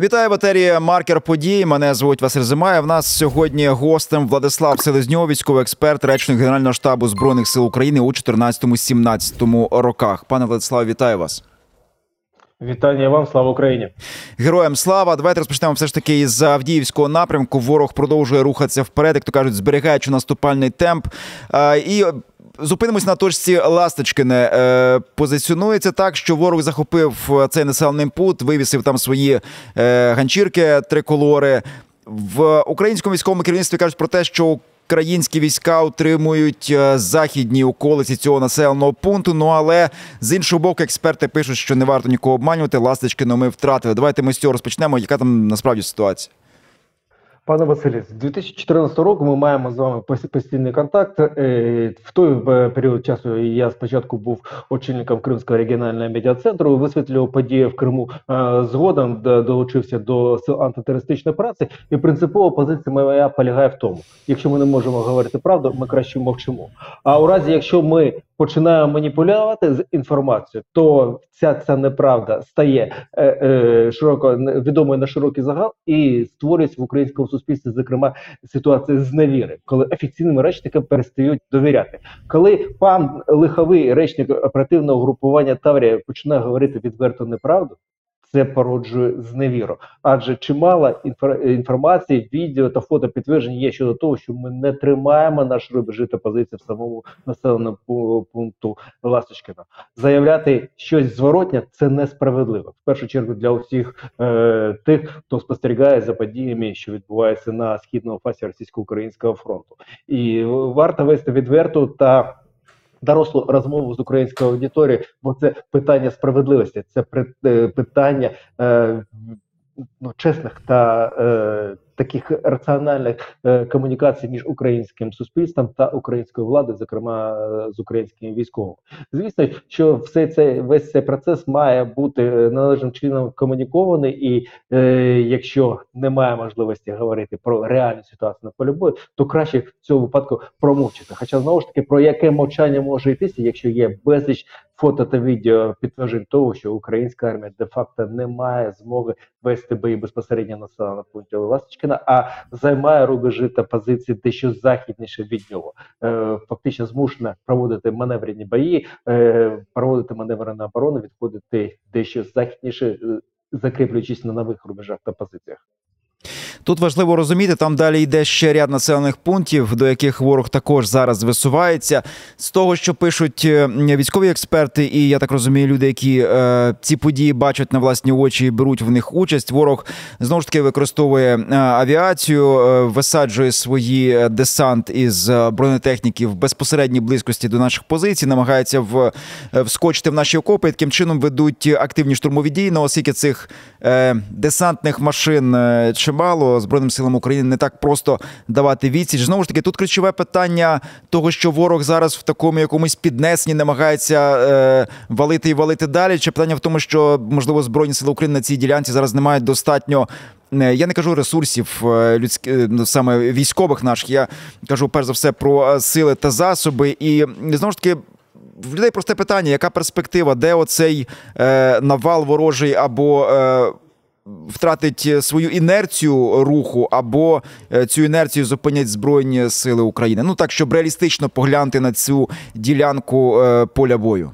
Вітаю в етері Маркер подій. Мене звуть Василь Зимаєв. В нас сьогодні гостем Владислав Селезньов, військовий експерт, речник Генерального штабу збройних сил України у 14-17 роках. Пане Владиславе, вітаю вас. Вітання вам, слава Україні, героям слава. Давайте розпочнемо все ж таки із Авдіївського напрямку. Ворог продовжує рухатися вперед, як то кажуть, зберігаючи наступальний темп. І Зупинимось на точці Ласточкине. Е, позиціонується так, що ворог захопив цей населений пункт, вивісив там свої е, ганчірки, триколори. В українському військовому керівництві кажуть про те, що українські війська утримують е, західні околиці цього населеного пункту. Ну але з іншого боку, експерти пишуть, що не варто нікого обманювати. Ласточкино ми втратили. Давайте ми з цього розпочнемо. Яка там насправді ситуація? Пане Василі, з 2014 року ми маємо з вами постійний контакт. Е, в той е, період часу я спочатку був очільником Кримського регіонального медіа-центру, висвітлював події в Криму е, згодом, долучився до сил антитерористичної праці, і принципова позиція моя полягає в тому: якщо ми не можемо говорити правду, ми краще мовчимо. А у разі, якщо ми починаємо маніпулювати з інформацією, то ця ця неправда стає е, е, широко відомою на широкий загал і створюється в українському суспільстві, зокрема ситуація з невіри, коли офіційними речникам перестають довіряти. Коли пан лиховий речник оперативного групування Таврія починає говорити відверто неправду, це породжує зневіру. Адже чимало інформації, відео та фото підтверджень є щодо того, що ми не тримаємо наш рубежі та позиції в самому населеному пункту Ласточкина. Заявляти щось зворотне це несправедливо. В першу чергу для усіх е, тих, хто спостерігає за подіями, що відбуваються на східному фасі російсько-українського фронту, і варто вести відверту та дорослу розмову з українською аудиторією, бо це питання справедливості, це е, питання е, ну, чесних та е, таких раціональних е, комунікацій між українським суспільством та українською владою, зокрема е, з українськими військовими. Звісно, що все цей весь цей процес має бути е, належним чином комунікований, і е, якщо немає можливості говорити про реальну ситуацію на полі бою, то краще в цьому випадку промовчити. Хоча знову ж таки про яке мовчання може йтися, якщо є безліч фото та відео підтверджень того, що українська армія де-факто не має змоги вести бої безпосередньо на населених пунктів Ласточкина, а займає рубежі та позиції дещо західніше від нього. Е, фактично змушена проводити маневрені бої, е, проводити на оборону, відходити дещо західніше, е, закріплюючись на нових рубежах та позиціях. Тут важливо розуміти, там далі йде ще ряд населених пунктів, до яких ворог також зараз висувається. З того, що пишуть е, військові експерти, і я так розумію, люди, які е, ці події бачать на власні очі і беруть в них участь. Ворог знову ж таки використовує е, авіацію, е, висаджує свої е, десант із бронетехніки в безпосередній близькості до наших позицій, намагається в, вскочити в наші окопи. і Таким чином ведуть активні штурмові дії. На оскільки цих е, десантних машин чимало збройним силам України не так просто давати відсіч. Знову ж таки, тут ключове питання того, що ворог зараз в такому якомусь піднесенні намагається е, валити і валити далі. Чи питання в тому, що можливо збройні сили України на цій ділянці зараз не мають достатньо. Е, я не кажу ресурсів е, людських е, ну, саме військових наших. Я кажу перш за все про сили та засоби. І знову ж таки, в людей просте питання: яка перспектива, де оцей е, навал ворожий або е, втратить е, свою інерцію руху, або е, цю інерцію зупинять Збройні Сили України. Ну так, щоб реалістично поглянути на цю ділянку е, поля бою.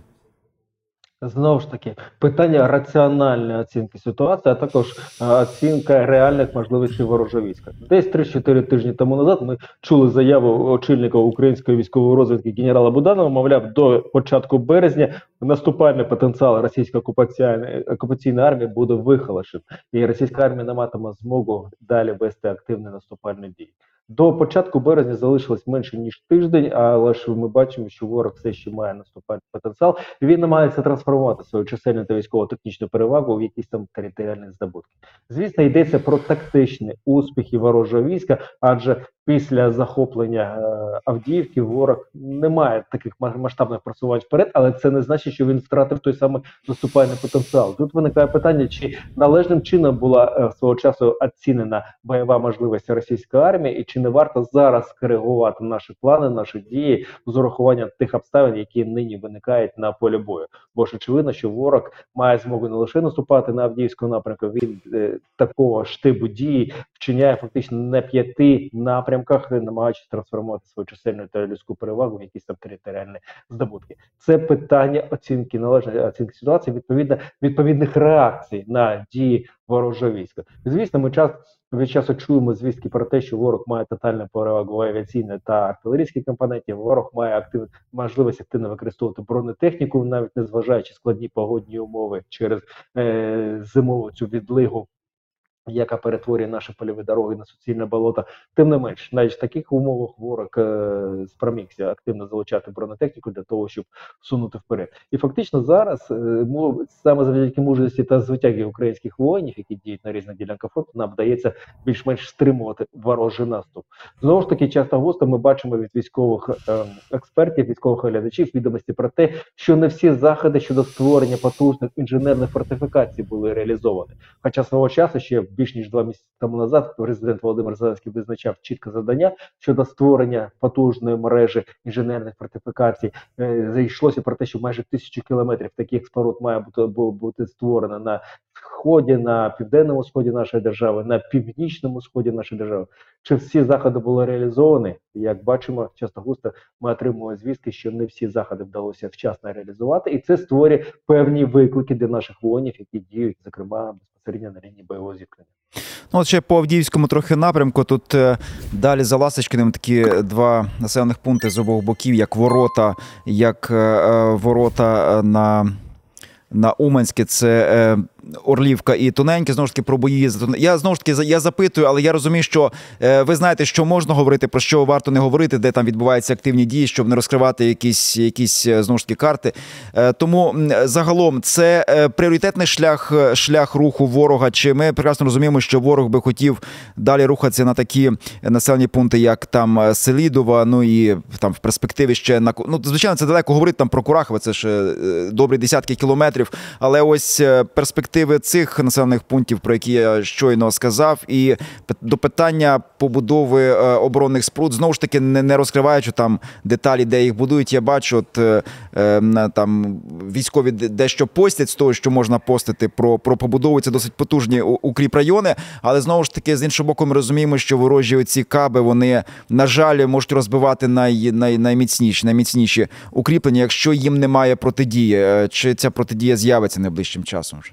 Знову ж таки, питання раціональної оцінки ситуації, а також оцінка реальних можливостей ворожого війська. Десь 3-4 тижні тому назад ми чули заяву очільника української військової розвідки генерала Буданова. Мовляв, до початку березня наступальний потенціал російської окупаційної окупаційної армії буде вихолошен, і російська армія не матиме змогу далі вести активні наступальні дії. До початку березня залишилось менше ніж тиждень, але ж ми бачимо, що ворог все ще має наступальний потенціал. Він намагається трансформувати свою чисельну та військово-технічну перевагу в якісь там територіальні здобутки. Звісно, йдеться про тактичні успіхи ворожого війська, адже після захоплення е, Авдіївки ворог не має таких масштабних просувань вперед, але це не значить, що він втратив той самий наступальний потенціал. Тут виникає питання, чи належним чином була е, свого часу оцінена бойова можливість російської армії, і чи не варто зараз коригувати наші плани, наші дії з урахуванням тих обставин, які нині виникають на полі бою? Бо ж очевидно, що ворог має змогу не лише наступати на Авдіївську напрямку, він е, такого штибу дії вчиняє фактично на п'яти напрямках, намагаючись трансформувати свою чисельну та людську перевагу в якісь там територіальні здобутки. Це питання оцінки належної оцінки ситуації, відповідно відповідних реакцій на дії ворожого війська. Звісно, ми час від часу чуємо звістки про те, що ворог має тотальну перевагу авіаційної та артилерійських компонентів. Ворог має актив можливість активно використовувати бронетехніку, навіть не зважаючи складні погодні умови через е, зимову цю відлигу яка перетворює наші польові дороги на суцільне болото. Тим не менш, навіть в таких умовах ворог е, спромігся активно залучати бронетехніку для того, щоб сунути вперед. І фактично зараз е, саме завдяки мужності та звитяги українських воїнів, які діють на різних ділянках фронту, нам вдається більш-менш стримувати ворожий наступ. Знову ж таки, часто густо ми бачимо від військових е, експертів, військових глядачів відомості про те, що не всі заходи щодо створення потужних інженерних фортифікацій були реалізовані. Хоча свого часу ще більш ніж два місяці тому назад президент Володимир Зеленський визначав чітке завдання щодо створення потужної мережі інженерних фортифікацій. Е, зайшлося про те, що майже тисячу кілометрів таких споруд має бути бути створено на сході, на південному сході нашої держави, на північному сході нашої держави. Чи всі заходи були реалізовані? Як бачимо, часто густо ми отримуємо звістки, що не всі заходи вдалося вчасно реалізувати, і це створює певні виклики для наших воїнів, які діють, зокрема безпосередньо на лінії бойового зіткнення. Ну, от ще по Авдіївському трохи напрямку. Тут е, далі за Ласточкиним такі два населених пункти з обох боків, як ворота, як е, е ворота на, на Уманське. Це е, Орлівка і тоненькі, знову ж таки про бої. Я знову ж таки я запитую, але я розумію, що е, ви знаєте, що можна говорити, про що варто не говорити, де там відбуваються активні дії, щоб не розкривати якісь якісь е, знову ж таки карти. Е, тому загалом це пріоритетний шлях шлях руху ворога. Чи ми прекрасно розуміємо, що ворог би хотів далі рухатися на такі населені пункти, як там Селідова, ну і там в перспективі ще на ну, звичайно, це далеко говорити там про Курахове, це ж добрі десятки кілометрів. Але ось перспектива перспективи цих населених пунктів, про які я щойно сказав, і до питання побудови е, оборонних споруд знову ж таки не розкриваючи там деталі, де їх будують. Я бачу, от е, е, там військові дещо постять з того, що можна постити про про побудову. Це досить потужні укріп райони. Але знову ж таки, з іншого боку, ми розуміємо, що ворожі оці каби вони на жаль можуть розбивати най, най, найміцніші, найміцніші укріплення, якщо їм немає протидії. Чи ця протидія з'явиться найближчим часом? вже?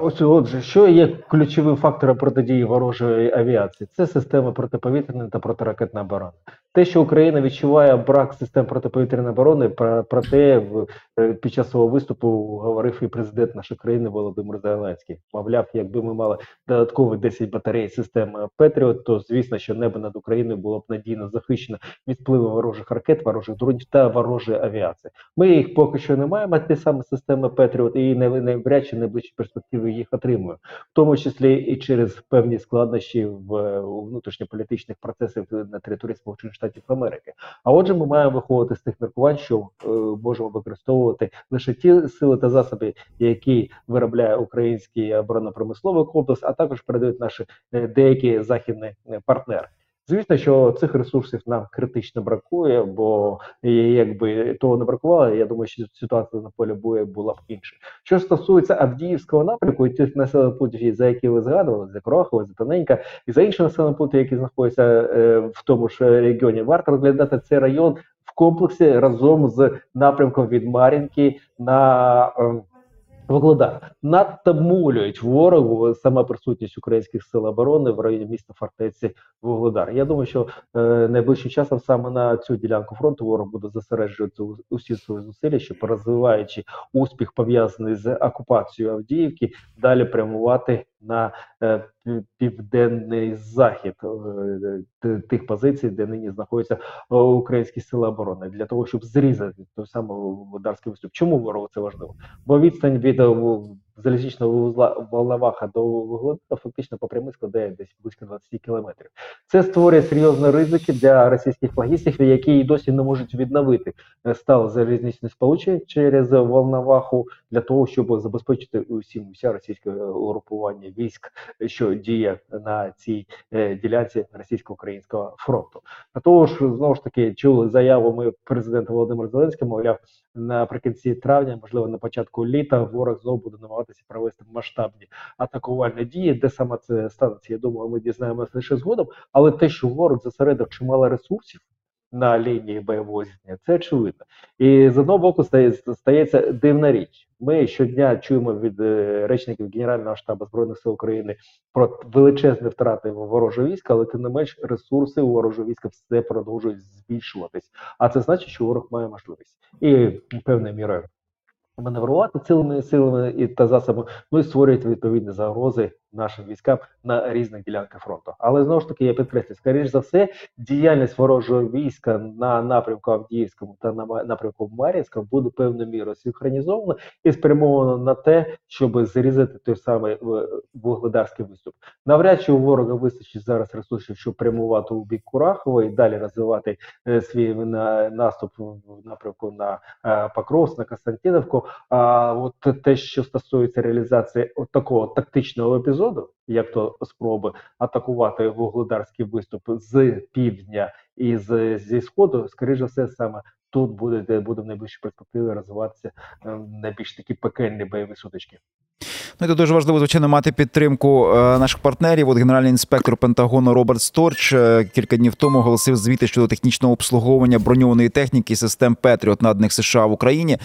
ось отже, що є ключовим фактором протидії ворожої авіації? Це система протиповітряної та протиракетної оборони. Те, що Україна відчуває брак систем протиповітряної оборони, про, про те е, під час свого виступу говорив і президент нашої країни Володимир Зеленський. Мовляв, якби ми мали додаткові 10 батарей системи Петріот, то звісно, що небо над Україною було б надійно захищено від впливу ворожих ракет, ворожих дронів та ворожої авіації. Ми їх поки що не маємо. Ті саме системи Петріот, і навряд чи найближчі перспективи їх отримуємо, в тому числі і через певні складнощі в внутрішньополітичних процесах на території Сполучених Штатів. Штатів Америки. А отже, ми маємо виходити з тих міркувань, що е, можемо використовувати лише ті сили та засоби, які виробляє український оборонно-промисловий комплекс, а також передають наші е, деякі західні е, партнери. Звісно, що цих ресурсів нам критично бракує, бо якби того не бракувало, я думаю, що ситуація на полі бою була б інша. Що стосується Авдіївського напрямку і тих населених пунктів, за які ви згадували, за Крохова, за Тоненька, і за інші населені пункти, які знаходяться е, в тому ж регіоні, варто розглядати цей район в комплексі разом з напрямком від Мар'їнки на. Е, Вугледар надто мулюють ворогу сама присутність українських сил оборони в районі міста фортеці Вугледар. Я думаю, що е, найближчим часом саме на цю ділянку фронту ворог буде зосереджувати усі свої зусилля, щоб розвиваючи успіх пов'язаний з окупацією Авдіївки, далі прямувати на е, південний захід е, тих позицій, де нині знаходяться е, українські сили оборони, для того, щоб зрізати той самий ударський виступ. Чому ворогу це важливо? Бо відстань від залізничного вузла Волноваха до Вугледара фактично по прямій складає десь близько 20 кілометрів. Це створює серйозні ризики для російських логістиків, які і досі не можуть відновити е, стале залізничне сполучення через Волноваху для того, щоб забезпечити усім уся російське е, угрупування військ, що діє на цій е, ділянці російсько-українського фронту. До того ж, знову ж таки, чули заяву ми президента Володимира Зеленського, мовляв, наприкінці травня, можливо, на початку літа, ворог знову буде намагатися провести масштабні атакувальні дії. Де саме це станеться, я думаю, ми дізнаємося лише згодом. Але те, що ворог зосередив чимало ресурсів на лінії бойового зіткнення, це очевидно. І з одного боку стає, стається дивна річ. Ми щодня чуємо від е, речників Генерального штабу збройних сил України про величезні втрати ворожого війська, але тим не менш ресурси у ворожого війська все продовжують збільшуватись. А це значить, що ворог має можливість і певною мірою маневрувати цілими силами і та засобами, ну і створюють відповідні загрози нашим військам на різних ділянках фронту. Але знову ж таки я підкреслюю, скоріш за все, діяльність ворожого війська на напрямку Авдіївському та на напрямку Мар'їнському буде певною мірою синхронізована і спрямована на те, щоб зрізати той самий е, вугледарський виступ. Навряд чи у ворога вистачить зараз ресурсів, щоб прямувати у бік Курахова і далі розвивати е, свій на, наступ в напрямку на е, на Константиновку. А от те, що стосується реалізації такого тактичного епізоду, як то спроби атакувати вугледарський виступ з півдня і з, зі сходу, скоріше все, саме тут буде, де буде в найближчій перспективі розвиватися е, найбільш такі пекельні бойові сутички. Ну і тут дуже важливо, звичайно, мати підтримку е, наших партнерів. От генеральний інспектор Пентагону Роберт Сторч е, кілька днів тому оголосив звіти щодо технічного обслуговування броньованої техніки систем Петріот наданих США в Україні.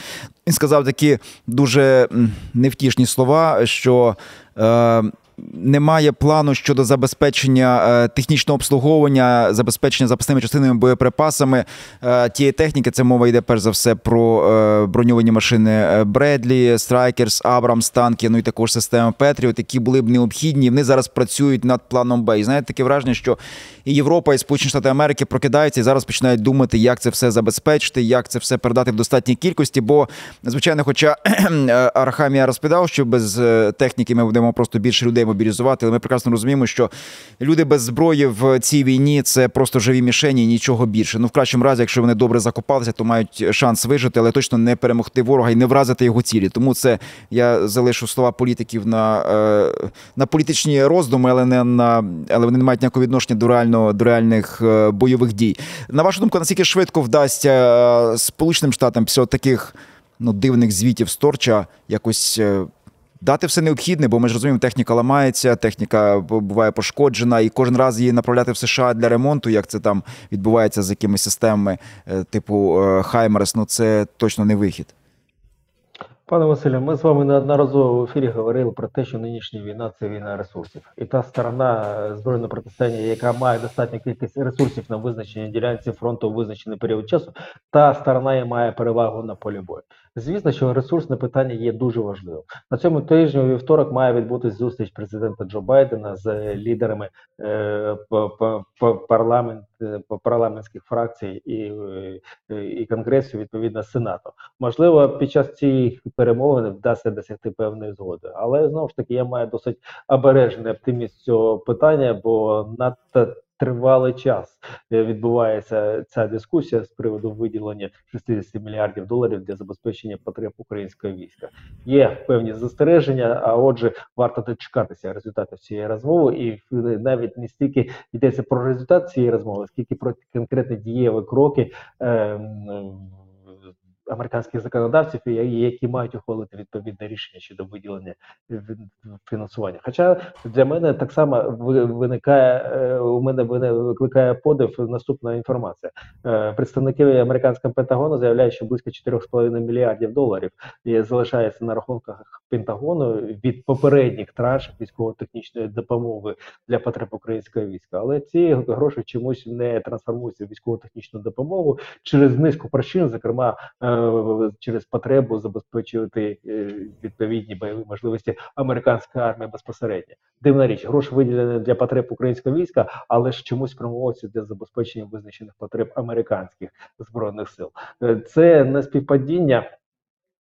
Він сказав такі дуже невтішні слова, що. Немає плану щодо забезпечення е, технічного обслуговування, забезпечення запасними частинами боєприпасами е, тієї техніки. Це мова йде перш за все про е, броньовані машини Бредлі, Страйкерс, Абрамс, танки, ну і також системи Петріот, які були б необхідні. Вони зараз працюють над планом Б. І знаєте, таке враження, що і Європа, і Сполучені Штати Америки прокидаються і зараз починають думати, як це все забезпечити, як це все передати в достатній кількості. Бо, звичайно, хоча Арахамія розповідав, що без техніки ми будемо просто більше людей мобілізувати, але ми прекрасно розуміємо, що люди без зброї в цій війні це просто живі мішені і нічого більше. Ну, в кращому разі, якщо вони добре закопалися, то мають шанс вижити, але точно не перемогти ворога і не вразити його цілі. Тому це я залишу слова політиків на, е, на політичні роздуми, але не на але вони не мають ніякого відношення до реально до реальних е, бойових дій. На вашу думку, наскільки швидко вдасться е, Сполученим Штатам після таких ну, дивних звітів Сторча якось. Дати все необхідне, бо ми ж розуміємо, техніка ламається, техніка буває пошкоджена, і кожен раз її направляти в США для ремонту, як це там відбувається з якимись системами, е, типу е, Хаймерс, ну це точно не вихід. Пане Василю, ми з вами неодноразово в ефірі говорили про те, що нинішня війна це війна ресурсів. І та сторона е, збройного протистояння, яка має достатню кількість ресурсів на визначеній ділянці фронту в визначений період часу, та сторона має перевагу на полі бою. Звісно, що ресурсне питання є дуже важливим. На цьому тижні у вівторок має відбутись зустріч президента Джо Байдена з лідерами е, п- парламентських фракцій і, е, і конгресу, відповідно Сенату. Можливо, під час цієї перемовини вдасться досягти певної згоди. Але знову ж таки, я маю досить обережний оптиміст цього питання, бо надто тривалий час е, відбувається ця дискусія з приводу виділення 60 мільярдів доларів для забезпечення потреб українського війська. Є певні застереження, а отже, варто дочекатися результатів цієї розмови, і навіть не стільки йдеться про результат цієї розмови, скільки про конкретні дієві кроки. ем, Американських законодавців, які мають ухвалити відповідне рішення щодо виділення фінансування. Хоча для мене так само виникає е, у мене викликає подив наступна інформація. Е, Представники американського Пентагону заявляють, що близько 4,5 мільярдів доларів залишається на рахунках Пентагону від попередніх траншів військово-технічної допомоги для потреб українського війська. Але ці гроші чомусь не трансформуються в військово-технічну допомогу через низку причин, зокрема е, через потребу забезпечувати е, відповідні бойові можливості американської армії безпосередньо. Дивна річ, гроші виділені для потреб українського війська, але ж чомусь спрямовуються для забезпечення визначених потреб американських збройних сил. Е, Це не співпадіння.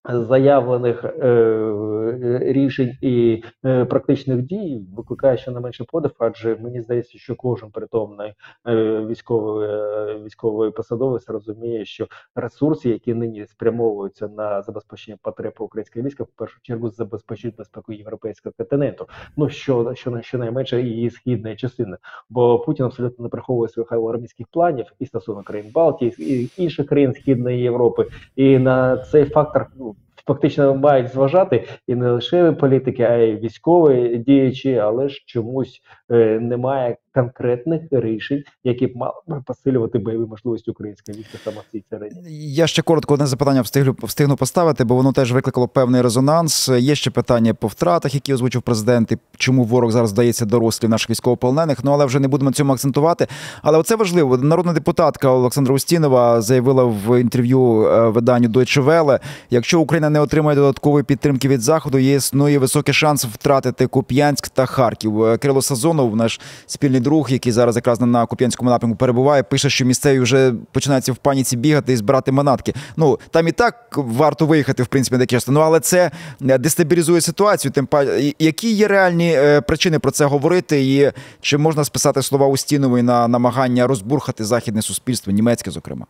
Заявлених е, рішень і е, практичних дій викликає щонайменше подив, адже мені здається, що кожен притомний е, військовий е, військовий посадовець розуміє, що ресурси, які нині спрямовуються на забезпечення потреб українського війська, в першу чергу забезпечують безпеку європейського континенту. Ну що що щонайменше її східної частини, бо Путін абсолютно не приховує своїх армійських планів і стосовно країн Балтії, і інших країн Східної Європи, і на цей фактор ну, фактично мають зважати і не лише політики, а й військові діячі, але ж чомусь е, немає конкретних рішень, які б мали б посилювати бойові можливості українського війська саме в цій царині. Я ще коротко одне запитання встиглю встигну поставити, бо воно теж викликало певний резонанс. Є ще питання по втратах, які озвучив президент, і чому ворог зараз здається дорослів наших військовополонених. Ну але вже не будемо на цьому акцентувати. Але оце важливо. Народна депутатка Олександра Устінова заявила в інтерв'ю е, виданню Deutsche Welle, якщо Україна не отримає додаткової підтримки від заходу, є існує високий шанс втратити Куп'янськ та Харків. Е, Кирило Сазонов, наш спільний друг, який зараз якраз на Куп'янському напрямку перебуває, пише, що місцеві вже починаються в паніці бігати і збирати манатки. Ну там і так варто виїхати, в принципі, на часто. Ну але це дестабілізує ситуацію. Тим паче, які є реальні е, причини про це говорити, і чи можна списати слова Устінової на намагання розбурхати західне суспільство, німецьке, зокрема.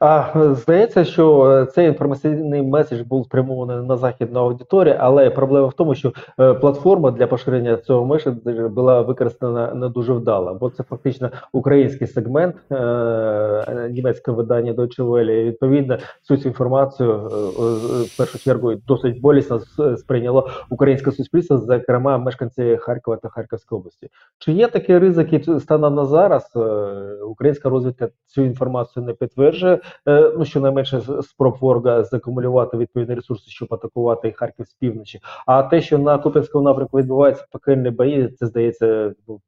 А здається, що е, цей інформаційний меседж був спрямований на західну аудиторію, але проблема в тому, що е, платформа для поширення цього меседжа була використана не дуже вдало, бо це фактично український сегмент е, німецького видання Deutsche Welle. І, Відповідно, цю інформацію е, в першу чергу досить болісно сприйняло українське суспільство, зокрема мешканці Харкова та Харківської області. Чи є такі ризики станом на зараз? Українська розвідка цю інформацію не підтверджує. Е, ну щонайменше спроб ворога закумулювати відповідні ресурси, щоб атакувати Харків з півночі. А те, що на Куп'янському напрямку відбуваються пекельні бої, це здається. ну,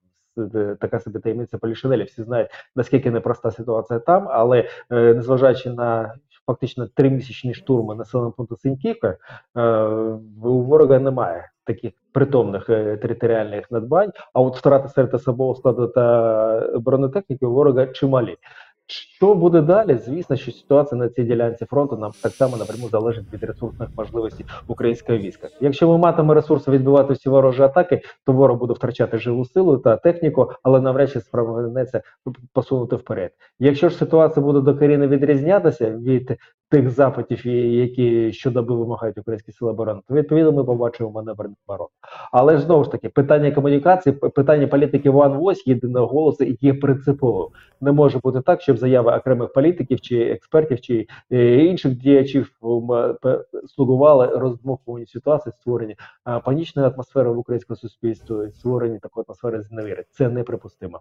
е, Така собі таємниця Полішинелі. Всі знають наскільки непроста ситуація там, але е, незважаючи на фактично тримісячні штурми населеного пункту Синьківка, е, у ворога немає таких притомних територіальних надбань. А от втрати серед особового складу та бронетехніки у ворога чималі. Що буде далі? Звісно, що ситуація на цій ділянці фронту нам так само напряму залежить від ресурсних можливостей українського війська. Якщо ми матиме ресурси відбивати всі ворожі атаки, то ворог буде втрачати живу силу та техніку, але навряд чи спромагнеться посунути вперед. Якщо ж ситуація буде докорінно відрізнятися від тих запитів, які щодоби вимагають українські сили оборони, то відповідно ми побачимо маневр оборони. Але ж знову ж таки, питання комунікації, питання політики One Voice, єдиного голосу є принциповим. Не може бути так, щоб заяви окремих політиків чи експертів чи е, інших діячів слугували роздмухуванню ситуації, створенні а, панічної атмосфери в українському суспільстві, створенні такої атмосфери зневіри. Це неприпустимо.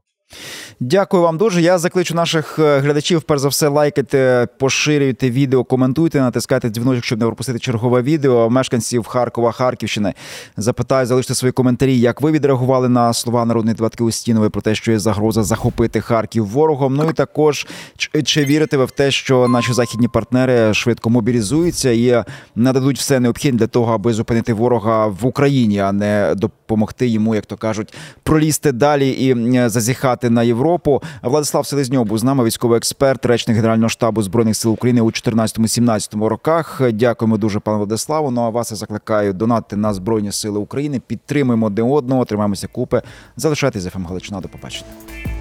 Дякую вам дуже. Я закличу наших е, глядачів, перш за все, лайкайте, поширюйте відео, коментуйте, натискайте дзвіночок, щоб не пропустити чергове відео. Мешканців Харкова, Харківщини запитаю, залиште свої коментарі, як ви відреагували на слова народної дебатки Устінової про те, що є загроза захопити Харків ворогом. Ну і також чи, чи вірите ви в те, що наші західні партнери швидко мобілізуються і нададуть все необхідне для того, аби зупинити ворога в Україні, а не допомогти йому, як то кажуть, пролізти далі і зазіхати на Європу. Владислав Селезньов був з нами, військовий експерт, речник Генерального штабу збройних сил України у 14-17 роках. Дякуємо дуже, пане Владиславу. Ну а вас я закликаю донати на збройні сили України. Підтримуємо один одного, тримаємося купи. Залишайтесь з ФМ Галичина. До побачення.